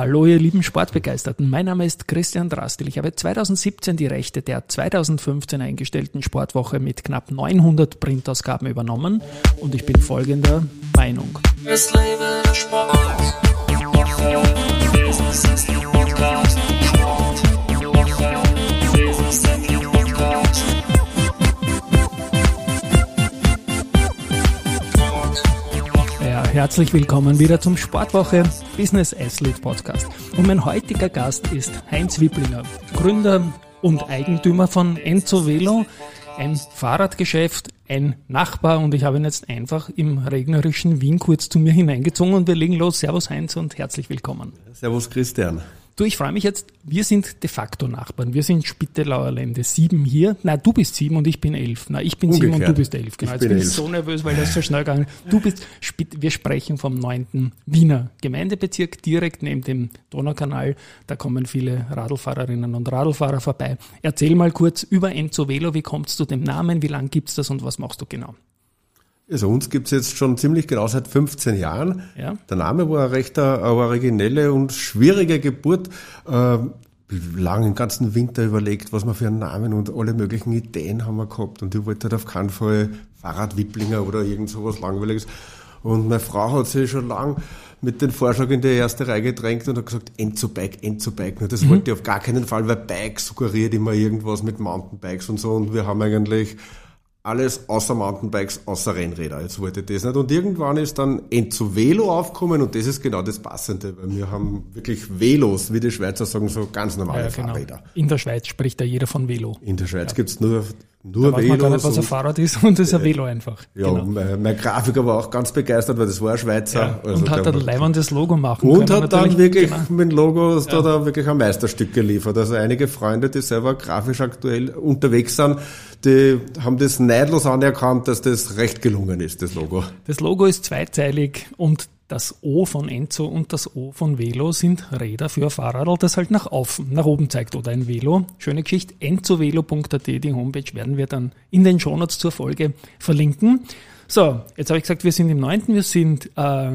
Hallo ihr lieben Sportbegeisterten, mein Name ist Christian Drastil. Ich habe 2017 die Rechte der 2015 eingestellten Sportwoche mit knapp 900 Printausgaben übernommen und ich bin folgender Meinung. Es lebe der Sport. Herzlich willkommen wieder zum Sportwoche Business Athlete Podcast. Und mein heutiger Gast ist Heinz Wipplinger, Gründer und Eigentümer von Enzo Velo, ein Fahrradgeschäft, ein Nachbar und ich habe ihn jetzt einfach im regnerischen Wien kurz zu mir hineingezogen und wir legen los. Servus Heinz und herzlich willkommen. Servus Christian. Du, ich freue mich jetzt, wir sind de facto Nachbarn. Wir sind Spittelauer Lände, sieben hier. Na, du bist sieben und ich bin elf. Na, ich bin Umgekehrt. sieben und du bist elf. Genau, ich jetzt bin, ich so nervös, weil das so schnell gegangen ist. Du bist, wir sprechen vom neunten Wiener Gemeindebezirk, direkt neben dem Donaukanal. Da kommen viele Radlfahrerinnen und Radlfahrer vorbei. Erzähl mal kurz über Enzo Velo. Wie kommst du dem Namen? Wie lange gibt's das und was machst du genau? Also uns gibt's jetzt schon ziemlich genau seit 15 Jahren. Ja. Der Name war eine recht eine originelle und schwierige Geburt. Äh, lang den ganzen Winter überlegt, was wir für einen Namen und alle möglichen Ideen haben wir gehabt. Und ich wollte halt auf keinen Fall Fahrradwipplinger oder irgend sowas Langweiliges. Und meine Frau hat sich schon lang mit dem Vorschlag in die erste Reihe gedrängt und hat gesagt, Enzo Bike, Enzo Bike. Das mhm. wollte ich auf gar keinen Fall, weil Bike suggeriert immer irgendwas mit Mountainbikes und so. Und wir haben eigentlich alles außer Mountainbikes, außer Rennräder. Jetzt wollte ich das nicht. Und irgendwann ist dann Enzo Velo aufgekommen und das ist genau das Passende, weil wir haben wirklich Velos, wie die Schweizer sagen, so ganz normale ja, genau. Fahrräder. In der Schweiz spricht ja jeder von Velo. In der Schweiz ja. gibt's nur nur da weiß man gar nicht, was ein Fahrrad ist und das ist ein Velo einfach. Ja, genau. mein, mein, Grafiker war auch ganz begeistert, weil das war ein Schweizer. Ja, also und hat ein leibendes Logo machen Und können, hat dann wirklich genau. mit dem Logo ja. da, da wirklich ein Meisterstück geliefert. Also einige Freunde, die selber grafisch aktuell unterwegs sind, die haben das neidlos anerkannt, dass das recht gelungen ist, das Logo. Das Logo ist zweizeilig und das O von Enzo und das O von Velo sind Räder für Fahrradl, das halt nach, auf, nach oben zeigt oder ein Velo. Schöne Geschichte. enzovelo.at, die Homepage werden wir dann in den Shownotes zur Folge verlinken. So, jetzt habe ich gesagt, wir sind im 9. Wir sind äh,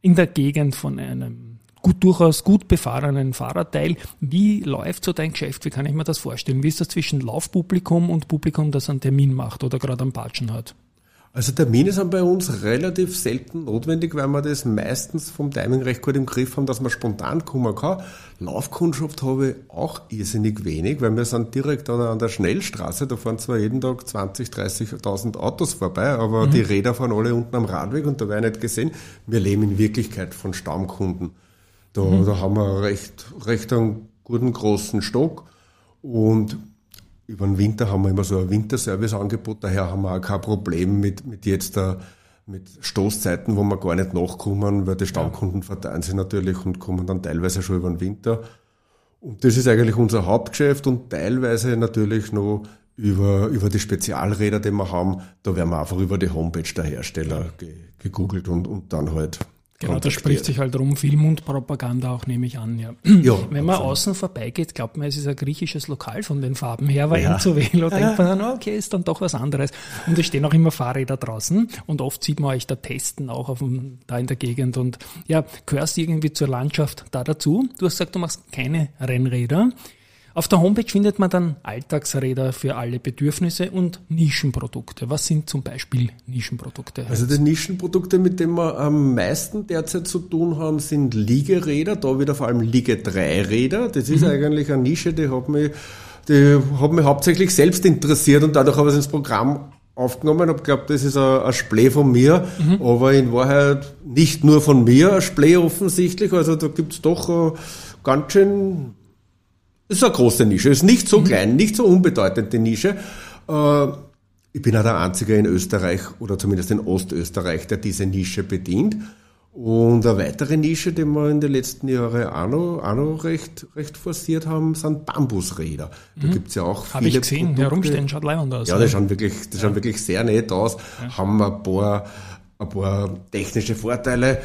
in der Gegend von einem gut, durchaus gut befahrenen Fahrradteil. Wie läuft so dein Geschäft? Wie kann ich mir das vorstellen? Wie ist das zwischen Laufpublikum und Publikum, das einen Termin macht oder gerade am Patschen hat? Also Termine sind bei uns relativ selten notwendig, weil wir das meistens vom Timing recht gut im Griff haben, dass man spontan kommen kann. Laufkundschaft habe ich auch irrsinnig wenig, weil wir sind direkt an, der Schnellstraße, da fahren zwar jeden Tag 20, 30.000 Autos vorbei, aber mhm. die Räder fahren alle unten am Radweg und da wäre nicht gesehen. Wir leben in Wirklichkeit von Stammkunden. Da, mhm. da haben wir recht, recht einen guten großen Stock und über den Winter haben wir immer so ein Winterservice-Angebot, daher haben wir auch kein Problem mit, mit jetzt da, mit Stoßzeiten, wo wir gar nicht nachkommen, weil die Stammkunden verteilen sich natürlich und kommen dann teilweise schon über den Winter. Und das ist eigentlich unser Hauptgeschäft und teilweise natürlich noch über, über die Spezialräder, die wir haben, da werden wir einfach über die Homepage der Hersteller gegoogelt und, und dann halt Genau, da spricht sich halt rum, Film und Propaganda auch, nehme ich an, ja. ja Wenn man absolut. außen vorbeigeht, glaubt man, es ist ein griechisches Lokal von den Farben her, weil ja. Enzo Velo denkt man dann, okay, ist dann doch was anderes. Und es stehen auch immer Fahrräder draußen und oft sieht man euch da testen, auch auf dem, da in der Gegend und ja, gehörst irgendwie zur Landschaft da dazu. Du hast gesagt, du machst keine Rennräder. Auf der Homepage findet man dann Alltagsräder für alle Bedürfnisse und Nischenprodukte. Was sind zum Beispiel Nischenprodukte? Also die Nischenprodukte, mit denen wir am meisten derzeit zu tun haben, sind Liegeräder, da wieder vor allem Liege-3-Räder. Das ist mhm. eigentlich eine Nische, die hat mich, die hat mich hauptsächlich selbst interessiert und dadurch habe ich es ins Programm aufgenommen. Ich glaube, das ist ein, ein Splee von mir, mhm. aber in Wahrheit nicht nur von mir ein Splee offensichtlich. Also da gibt es doch ganz schön das ist eine große Nische, ist nicht so mhm. klein, nicht so unbedeutend die Nische. Äh, ich bin auch der Einzige in Österreich oder zumindest in Ostösterreich, der diese Nische bedient. Und eine weitere Nische, die wir in den letzten Jahren auch noch, auch noch recht, recht forciert haben, sind Bambusräder. Da mhm. gibt's ja auch Hab viele ich gesehen, Produkte. herumstehen, schaut leibend aus. Ja, die schauen wirklich, die ja. schauen wirklich sehr nett aus, ja. haben ein paar, ein paar technische Vorteile.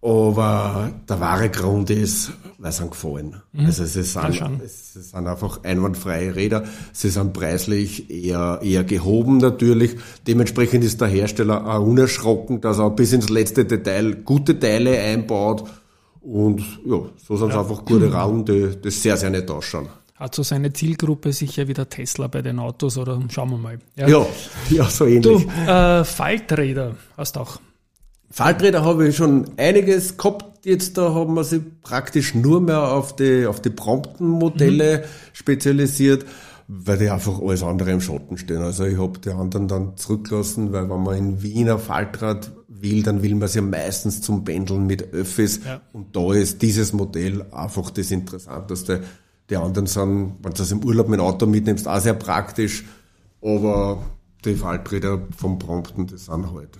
Aber der wahre Grund ist, weil sie gefallen. Mhm. Also sie sind, es sind einfach einwandfreie Räder. Sie sind preislich eher, eher gehoben natürlich. Dementsprechend ist der Hersteller auch unerschrocken, dass er bis ins letzte Detail gute Teile einbaut. Und ja, so sind es ja. einfach gute Raum, die, die sehr, sehr nett ausschauen. Hat so seine Zielgruppe sicher wieder Tesla bei den Autos oder schauen wir mal. Ja, ja, ja so ähnlich. Du, äh, Falträder hast auch. Falträder habe ich schon einiges gehabt. Jetzt da haben wir sie praktisch nur mehr auf die, auf die Prompten-Modelle mhm. spezialisiert, weil die einfach alles andere im Schatten stehen. Also ich habe die anderen dann zurückgelassen, weil wenn man in Wiener Faltrad will, dann will man sie ja meistens zum Pendeln mit Öffis. Ja. Und da ist dieses Modell einfach das Interessanteste. Die anderen sind, wenn du das im Urlaub mit dem Auto mitnimmst, auch sehr praktisch. Aber die Falträder vom Prompten, die sind halt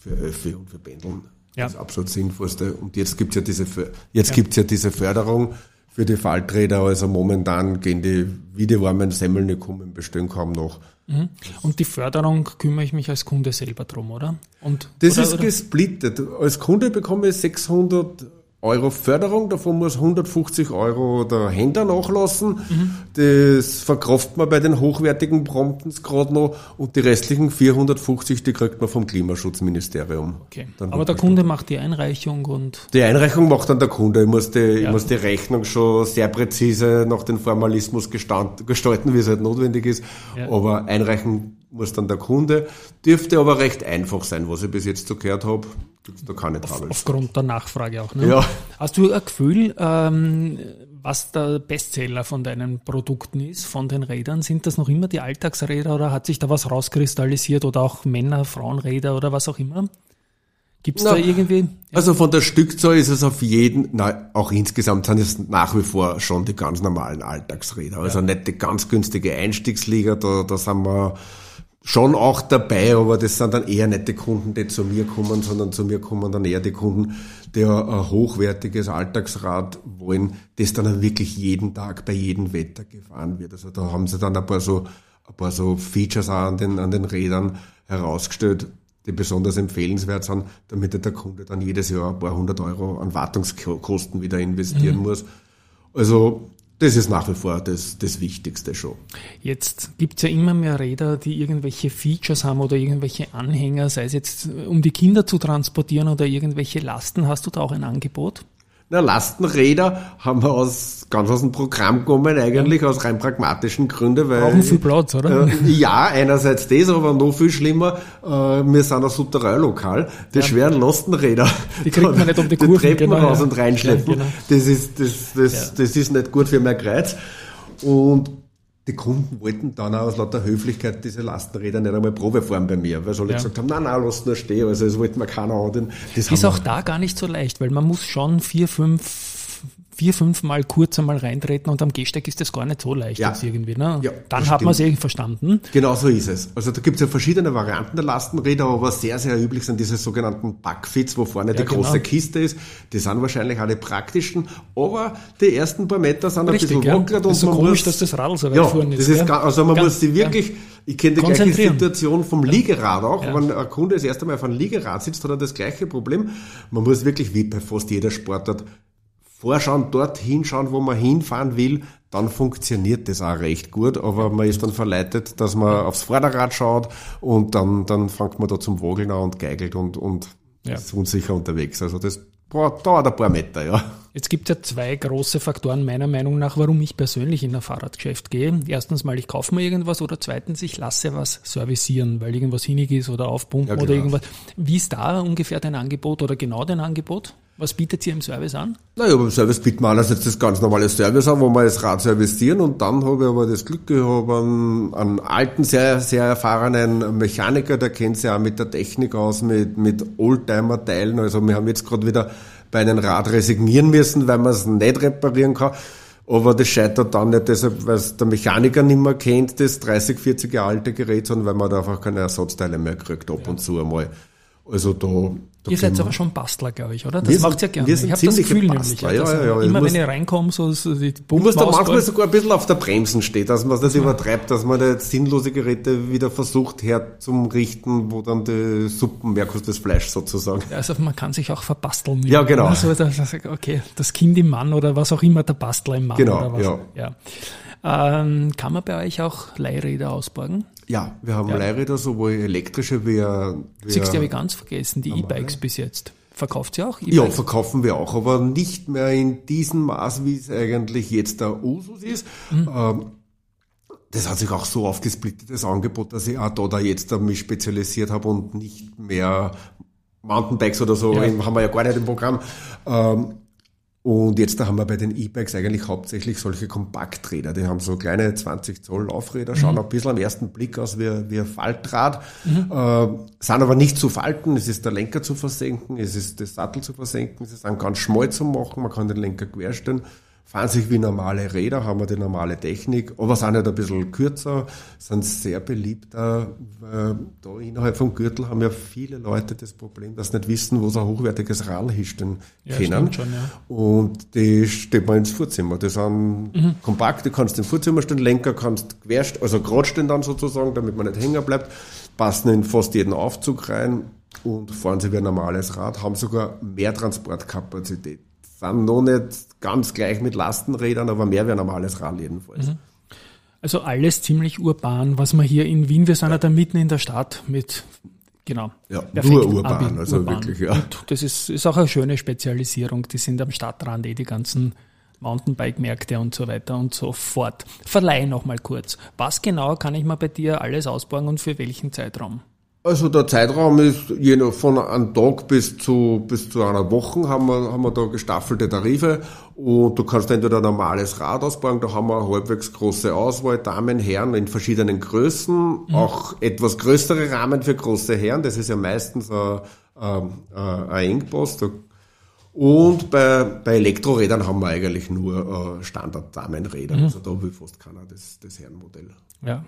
für Öffi und für Pendeln ja. das absolut sinnvollste. Und jetzt gibt's ja diese, jetzt ja. gibt's ja diese Förderung für die Falträder. Also momentan gehen die wie die warmen Semmeln, die kommen, bestehen kaum noch. Mhm. Und die Förderung kümmere ich mich als Kunde selber drum, oder? Und, das oder, ist oder? gesplittet. Als Kunde bekomme ich 600 Euro Förderung, davon muss 150 Euro der Händler nachlassen. Mhm. Das verkauft man bei den hochwertigen Promptens gerade noch und die restlichen 450, die kriegt man vom Klimaschutzministerium. Okay. Aber der Kunde macht die Einreichung und... Die Einreichung macht dann der Kunde. Ich muss die, ja. ich muss die Rechnung schon sehr präzise nach dem Formalismus gestand, gestalten, wie es halt notwendig ist. Ja. Aber einreichen muss dann der Kunde. Dürfte aber recht einfach sein, was ich bis jetzt so gehört habe. Gibt da keine Auf, Aufgrund der Nachfrage auch. Ne? Ja. Hast du ein Gefühl, ähm, was der Bestseller von deinen Produkten ist, von den Rädern? Sind das noch immer die Alltagsräder oder hat sich da was rauskristallisiert oder auch Männer, Frauenräder oder was auch immer? Gibt es da irgendwie? Ja. Also von der Stückzahl ist es auf jeden, na, auch insgesamt sind es nach wie vor schon die ganz normalen Alltagsräder. Also ja. nicht die ganz günstige Einstiegsliga, da, da sind wir schon auch dabei, aber das sind dann eher nicht die Kunden, die zu mir kommen, sondern zu mir kommen dann eher die Kunden, die ein hochwertiges Alltagsrad wollen, das dann wirklich jeden Tag bei jedem Wetter gefahren wird. Also da haben sie dann ein paar so, ein paar so Features an den, an den Rädern herausgestellt, die besonders empfehlenswert sind, damit der Kunde dann jedes Jahr ein paar hundert Euro an Wartungskosten wieder investieren mhm. muss. Also das ist nach wie vor das, das Wichtigste schon. Jetzt gibt's ja immer mehr Räder, die irgendwelche Features haben oder irgendwelche Anhänger, sei es jetzt äh, um die Kinder zu transportieren oder irgendwelche Lasten. Hast du da auch ein Angebot? Na, Lastenräder haben wir aus, ganz aus dem Programm gekommen, eigentlich aus rein pragmatischen Gründen, weil. Brauchen viel Platz, oder? Äh, ja, einerseits das, aber noch viel schlimmer, äh, wir sind ein Souterrain-Lokal. Die ja. schweren Lastenräder. Die kriegt man nicht um die Kurven. Die Treppen genau, raus ja. und reinschleppen. Ja, genau. Das ist, das, das, das ist nicht gut für mein Kreuz. Und die Kunden wollten dann auch aus lauter Höflichkeit diese Lastenräder nicht einmal Probe fahren bei mir, weil sie alle ja. gesagt haben, nein, nein, lass nur stehen, also es wollten wir keiner an. Das ist auch da gar nicht so leicht, weil man muss schon vier, fünf vier, fünf Mal kurz einmal reintreten und am Gehsteig ist das gar nicht so leicht ja. irgendwie. Ne? Ja, Dann hat man es eh verstanden. Genau so ist es. Also da gibt es ja verschiedene Varianten der Lastenräder, aber sehr, sehr üblich sind diese sogenannten Backfits, wo vorne ja, die genau. große Kiste ist. Die sind wahrscheinlich alle praktischen, aber die ersten paar Meter sind Richtig, ein bisschen ja. wackelt. Das ist so komisch, muss, dass das Radl so weit ja, vorne ist. Das ist gar, also man ganz, muss die wirklich, ich kenne die gleiche Situation vom Liegerad auch. Wenn ein Kunde das erste Mal auf einem Liegerad sitzt, hat er das gleiche Problem. Man muss wirklich wie bei fast jeder Sportart vorschauen, dort hinschauen, wo man hinfahren will, dann funktioniert das auch recht gut, aber man ist dann verleitet, dass man aufs Vorderrad schaut und dann, dann fängt man da zum Wogeln an und geigelt und, und ja. ist unsicher unterwegs. Also das dauert ein paar Meter, ja. Jetzt gibt es ja zwei große Faktoren meiner Meinung nach, warum ich persönlich in ein Fahrradgeschäft gehe. Erstens mal, ich kaufe mir irgendwas oder zweitens, ich lasse was servicieren, weil irgendwas hinig ist oder aufpumpen ja, genau. oder irgendwas. Wie ist da ungefähr dein Angebot oder genau dein Angebot? Was bietet ihr im Service an? Naja, beim Service bieten wir einerseits das ganz normale Service an, wo wir das Rad servicieren und dann habe ich aber das Glück gehabt, einen, einen alten, sehr, sehr erfahrenen Mechaniker, der kennt sich auch mit der Technik aus, mit, mit Oldtimer-Teilen. Also wir haben jetzt gerade wieder bei einem Rad resignieren müssen, weil man es nicht reparieren kann. Aber das scheitert dann nicht deshalb, weil es der Mechaniker nicht mehr kennt, das 30, 40 Jahre alte Gerät, sondern weil man da einfach keine Ersatzteile mehr kriegt, ab ja. und zu einmal. Also da, da Ihr seid aber schon Bastler, glaube ich, oder? Das wir macht ja gerne. Wir sind ich habe das Gefühl Bastler, nämlich, ja, ja, ja, immer wenn ich reinkomme, so, so die Du musst da manchmal sogar ein bisschen auf der Bremsen stehen, dass man das übertreibt, dass man nicht sinnlose Geräte wieder versucht herzurichten, wo dann die Suppen mehr kostet, das Fleisch sozusagen. Also man kann sich auch verbasteln. Ja, genau. Also, okay, das Kind im Mann oder was auch immer, der Bastler im Mann. Genau, oder was. ja. ja. Ähm, kann man bei euch auch Leihräder ausborgen? Ja, wir haben ja. Leihräder, sowohl elektrische wie, wie Siehst du, habe ich ganz vergessen, die E-Bikes bis jetzt. verkauft ihr auch? E ja, verkaufen wir auch, aber nicht mehr in diesem Maß, wie es eigentlich jetzt der Usus ist. Mhm. Ähm, das hat sich auch so aufgesplittet, das Angebot, dass ich auch da, da jetzt mich spezialisiert habe und nicht mehr Mountainbikes oder so, ja. haben wir ja gar nicht im Programm. Ähm, und jetzt da haben wir bei den E-Bikes eigentlich hauptsächlich solche Kompakträder. Die haben so kleine 20 Zoll Laufräder, schauen mhm. ein bisschen am ersten Blick aus wie, wie ein Faltrad, mhm. äh, sind aber nicht zu falten. Es ist der Lenker zu versenken, es ist das Sattel zu versenken, sie sind ganz schmal zu machen, man kann den Lenker querstellen fahren sich wie normale Räder, haben wir die normale Technik, aber sind halt ein bisschen kürzer, sind sehr beliebt. Da, äh, da innerhalb vom Gürtel haben ja viele Leute das Problem, dass sie nicht wissen, wo sie ein hochwertiges Rad hinstellen ja, können. Schon, ja. Und die steht man ins Vorzimmer. Die sind mhm. kompakt, du kannst im Vorzimmer stellen, Lenker kannst querst, also gerade stehen dann sozusagen, damit man nicht hängen bleibt, passen in fast jeden Aufzug rein und fahren sie wie ein normales Rad, haben sogar mehr Transportkapazität sind noch nicht ganz gleich mit Lastenrädern, aber mehr wie ein normales Rad jedenfalls. Mhm. Also alles ziemlich urban, was man hier in Wien, wir sind ja da mitten in der Stadt mit, genau. Ja, nur urban, Abi, also urban. wirklich, ja. Und das ist, ist auch eine schöne Spezialisierung, die sind am Stadtrand eh die ganzen Mountainbike-Märkte und so weiter und so fort. Verleih noch mal kurz. Was genau kann ich mal bei dir alles ausbauen und für welchen Zeitraum? Also der Zeitraum ist je nach, von einem Tag bis zu, bis zu einer Woche haben wir, haben wir da gestaffelte Tarife und du kannst entweder ein normales Rad ausbauen, da haben wir eine halbwegs große Auswahl, Damen, Herren in verschiedenen Größen, mhm. auch etwas größere Rahmen für große Herren, das ist ja meistens ein, ein, ein Engpass. Und bei, bei Elektrorädern haben wir eigentlich nur Standard-Damenräder, mhm. also da will fast keiner das, das Herrenmodell. Ja.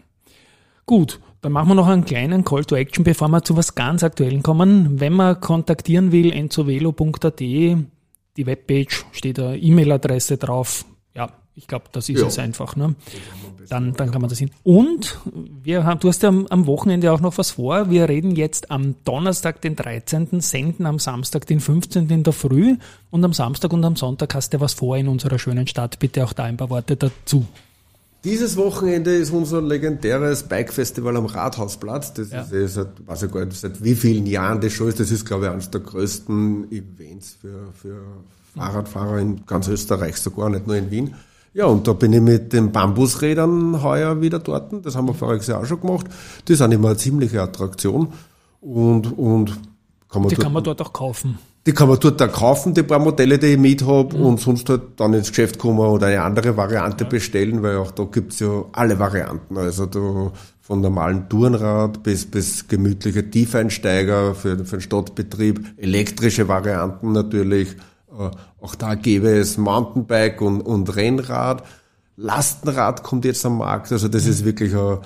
Gut, dann machen wir noch einen kleinen Call to Action, bevor wir zu was ganz Aktuellen kommen. Wenn man kontaktieren will, enzovelo.at, die Webpage, steht eine E-Mail-Adresse drauf. Ja, ich glaube, das ist ja. es einfach. Ne? Dann, dann kann man das hin. Und wir haben, du hast ja am, am, Wochenende auch noch was vor. Wir reden jetzt am Donnerstag, den 13., senden am Samstag, den 15. in der Früh und am Samstag und am Sonntag hast du was vor in unserer schönen Stadt. Bitte auch da ein paar Worte dazu. Dieses Wochenende ist unser legendäres Bike-Festival am Rathausplatz. Das ja. ist eh seit, weiß ich gar nicht, seit wie vielen Jahren das schon ist. Das ist, glaube ich, eines der größten Events für, für Fahrradfahrer in ganz Österreich, sogar nicht nur in Wien. Ja, und da bin ich mit den Bambusrädern heuer wieder dort. Das haben wir voriges Jahr auch schon gemacht. Die sind immer eine ziemliche Attraktion. Und, und kann man die dort, kann man dort auch kaufen. Die kann man dort auch kaufen, die paar Modelle, die ich mit habe, mhm. und sonst halt dann ins Geschäft kommen oder eine andere Variante ja. bestellen, weil auch da gibt's ja alle Varianten. Also da von normalen Tourenrad bis, bis gemütliche Tiefeinsteiger für, für den Stadtbetrieb, elektrische Varianten natürlich. Äh, auch da gäbe es Mountainbike und, und Rennrad. Lastenrad kommt jetzt am Markt. Also das ist wirklich eine,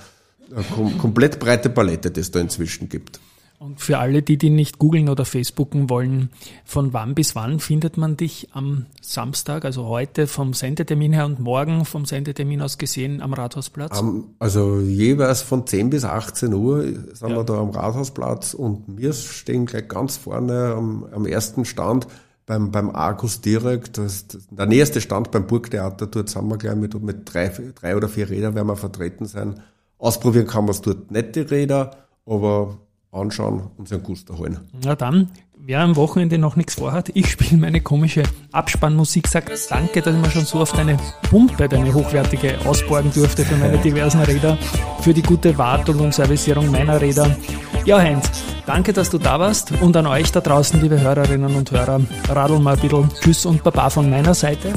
eine komplett breite Palette, die es da inzwischen gibt. Und für alle, die die nicht googeln oder Facebooken wollen, von wann bis wann findet man dich am Samstag, also heute vom Sendetermin her und morgen vom Sendetermin aus gesehen am Rathausplatz? Um, also jeweils von 10 bis 18 Uhr sind ja. wir da am Rathausplatz und wir stehen gleich ganz vorne am, am ersten Stand beim, beim Argus direkt. Das, das, der nächste Stand beim Burgtheater, dort sind wir gleich mit, mit drei, drei oder vier Rädern werden wir vertreten sein. Ausprobieren kann man es dort nicht, die Räder, aber anschauen und seinen Gusto holen. Na dann, wer am Wochenende noch nichts vorhat, ich spiele meine komische Abspannmusik, sag danke, dass ich mir schon so auf deine Pumpe, deine hochwertige ausborgen durfte für meine diversen Räder, für die gute Wartung und Servicierung meiner Räder. Ja, Heinz, danke, dass du da warst und an euch da draußen, liebe Hörerinnen und Hörer, radeln mal ein bisschen Tschüss und Baba von meiner Seite.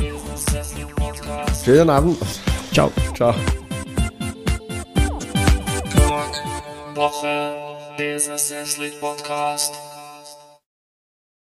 Schönen Abend. Ciao. Ciao. Woche. Business Esslich Podcast.